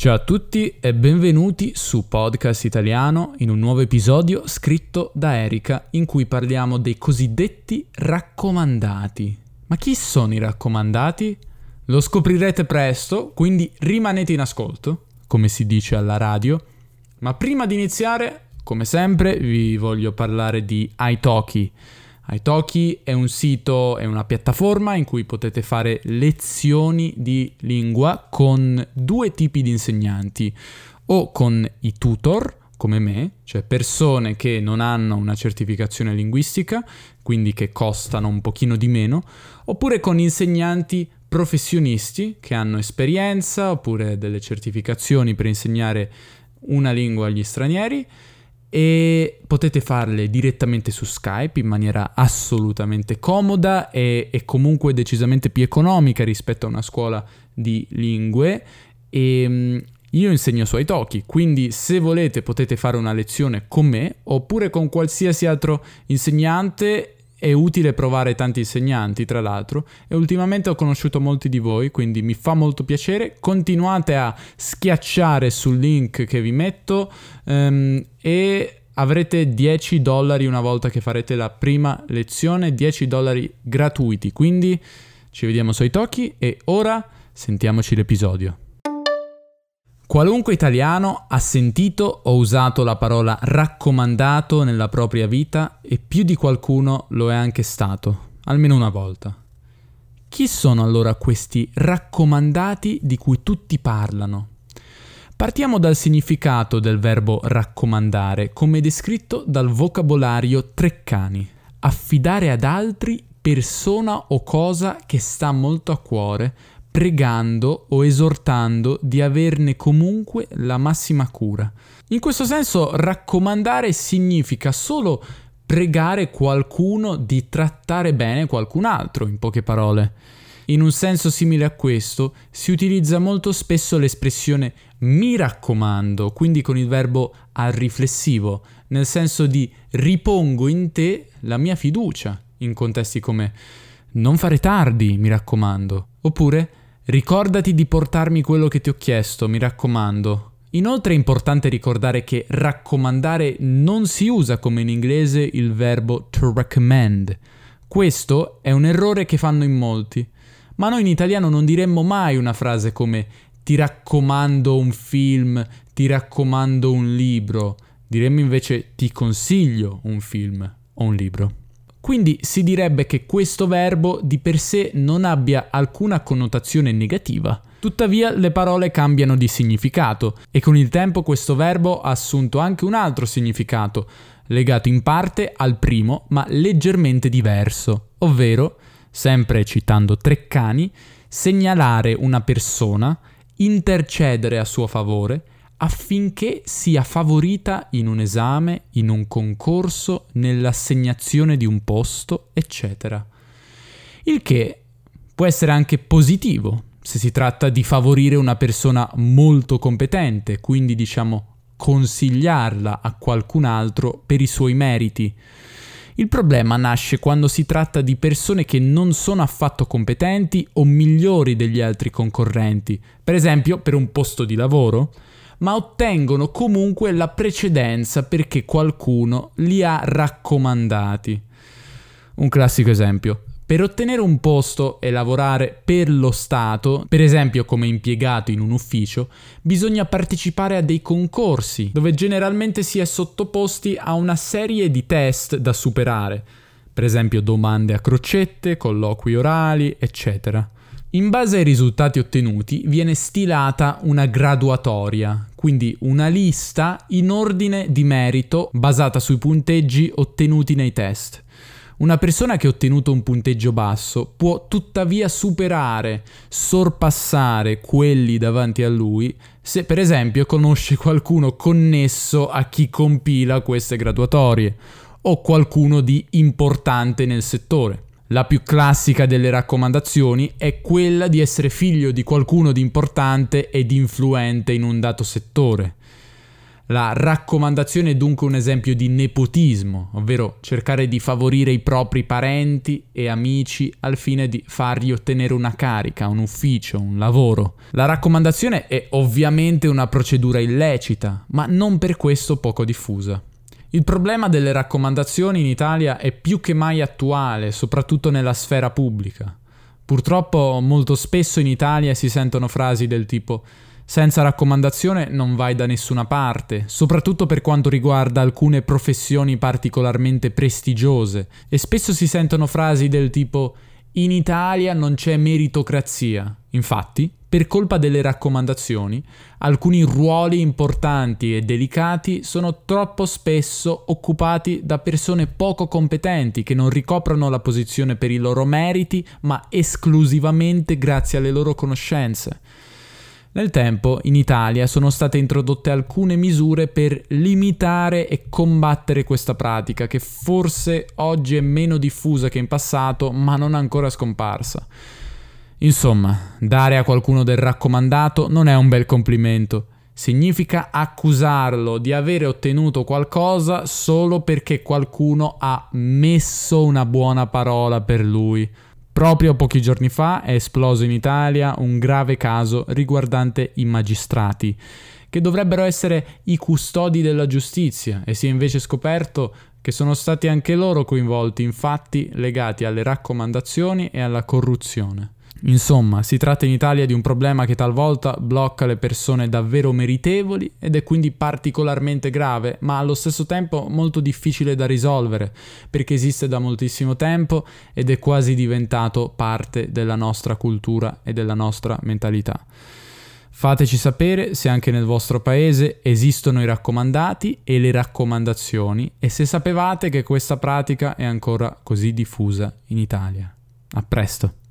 Ciao a tutti e benvenuti su Podcast Italiano in un nuovo episodio scritto da Erika in cui parliamo dei cosiddetti raccomandati. Ma chi sono i raccomandati? Lo scoprirete presto, quindi rimanete in ascolto, come si dice alla radio. Ma prima di iniziare, come sempre, vi voglio parlare di Italki Italki è un sito, è una piattaforma in cui potete fare lezioni di lingua con due tipi di insegnanti, o con i tutor, come me, cioè persone che non hanno una certificazione linguistica, quindi che costano un pochino di meno, oppure con insegnanti professionisti che hanno esperienza oppure delle certificazioni per insegnare una lingua agli stranieri e potete farle direttamente su Skype in maniera assolutamente comoda e, e, comunque decisamente più economica rispetto a una scuola di lingue. E ehm, io insegno su Italki, quindi se volete potete fare una lezione con me oppure con qualsiasi altro insegnante è utile provare tanti insegnanti, tra l'altro, e ultimamente ho conosciuto molti di voi, quindi mi fa molto piacere. Continuate a schiacciare sul link che vi metto um, e avrete 10 dollari una volta che farete la prima lezione, 10 dollari gratuiti. Quindi ci vediamo sui tocchi e ora sentiamoci l'episodio. Qualunque italiano ha sentito o usato la parola raccomandato nella propria vita e più di qualcuno lo è anche stato, almeno una volta. Chi sono allora questi raccomandati di cui tutti parlano? Partiamo dal significato del verbo raccomandare, come descritto dal vocabolario Treccani. Affidare ad altri persona o cosa che sta molto a cuore, pregando o esortando di averne comunque la massima cura. In questo senso raccomandare significa solo pregare qualcuno di trattare bene qualcun altro, in poche parole. In un senso simile a questo si utilizza molto spesso l'espressione mi raccomando, quindi con il verbo al riflessivo, nel senso di ripongo in te la mia fiducia, in contesti come non fare tardi, mi raccomando, oppure Ricordati di portarmi quello che ti ho chiesto, mi raccomando. Inoltre è importante ricordare che raccomandare non si usa come in inglese il verbo to recommend. Questo è un errore che fanno in molti. Ma noi in italiano non diremmo mai una frase come ti raccomando un film, ti raccomando un libro. Diremmo invece ti consiglio un film o un libro. Quindi si direbbe che questo verbo di per sé non abbia alcuna connotazione negativa. Tuttavia le parole cambiano di significato e con il tempo questo verbo ha assunto anche un altro significato, legato in parte al primo ma leggermente diverso, ovvero, sempre citando Treccani, segnalare una persona, intercedere a suo favore, affinché sia favorita in un esame, in un concorso, nell'assegnazione di un posto, eccetera. Il che può essere anche positivo se si tratta di favorire una persona molto competente, quindi diciamo consigliarla a qualcun altro per i suoi meriti. Il problema nasce quando si tratta di persone che non sono affatto competenti o migliori degli altri concorrenti, per esempio per un posto di lavoro, ma ottengono comunque la precedenza perché qualcuno li ha raccomandati. Un classico esempio. Per ottenere un posto e lavorare per lo Stato, per esempio come impiegato in un ufficio, bisogna partecipare a dei concorsi, dove generalmente si è sottoposti a una serie di test da superare, per esempio domande a crocette, colloqui orali, eccetera. In base ai risultati ottenuti viene stilata una graduatoria, quindi una lista in ordine di merito basata sui punteggi ottenuti nei test. Una persona che ha ottenuto un punteggio basso può tuttavia superare, sorpassare quelli davanti a lui se per esempio conosce qualcuno connesso a chi compila queste graduatorie o qualcuno di importante nel settore. La più classica delle raccomandazioni è quella di essere figlio di qualcuno di importante ed influente in un dato settore. La raccomandazione è dunque un esempio di nepotismo, ovvero cercare di favorire i propri parenti e amici al fine di fargli ottenere una carica, un ufficio, un lavoro. La raccomandazione è ovviamente una procedura illecita, ma non per questo poco diffusa. Il problema delle raccomandazioni in Italia è più che mai attuale, soprattutto nella sfera pubblica. Purtroppo molto spesso in Italia si sentono frasi del tipo senza raccomandazione non vai da nessuna parte, soprattutto per quanto riguarda alcune professioni particolarmente prestigiose, e spesso si sentono frasi del tipo in Italia non c'è meritocrazia. Infatti, per colpa delle raccomandazioni, alcuni ruoli importanti e delicati sono troppo spesso occupati da persone poco competenti che non ricoprono la posizione per i loro meriti, ma esclusivamente grazie alle loro conoscenze. Nel tempo in Italia sono state introdotte alcune misure per limitare e combattere questa pratica che forse oggi è meno diffusa che in passato ma non ancora scomparsa. Insomma, dare a qualcuno del raccomandato non è un bel complimento. Significa accusarlo di avere ottenuto qualcosa solo perché qualcuno ha messo una buona parola per lui. Proprio pochi giorni fa è esploso in Italia un grave caso riguardante i magistrati, che dovrebbero essere i custodi della giustizia e si è invece scoperto che sono stati anche loro coinvolti in fatti legati alle raccomandazioni e alla corruzione. Insomma, si tratta in Italia di un problema che talvolta blocca le persone davvero meritevoli ed è quindi particolarmente grave, ma allo stesso tempo molto difficile da risolvere, perché esiste da moltissimo tempo ed è quasi diventato parte della nostra cultura e della nostra mentalità. Fateci sapere se anche nel vostro paese esistono i raccomandati e le raccomandazioni e se sapevate che questa pratica è ancora così diffusa in Italia. A presto!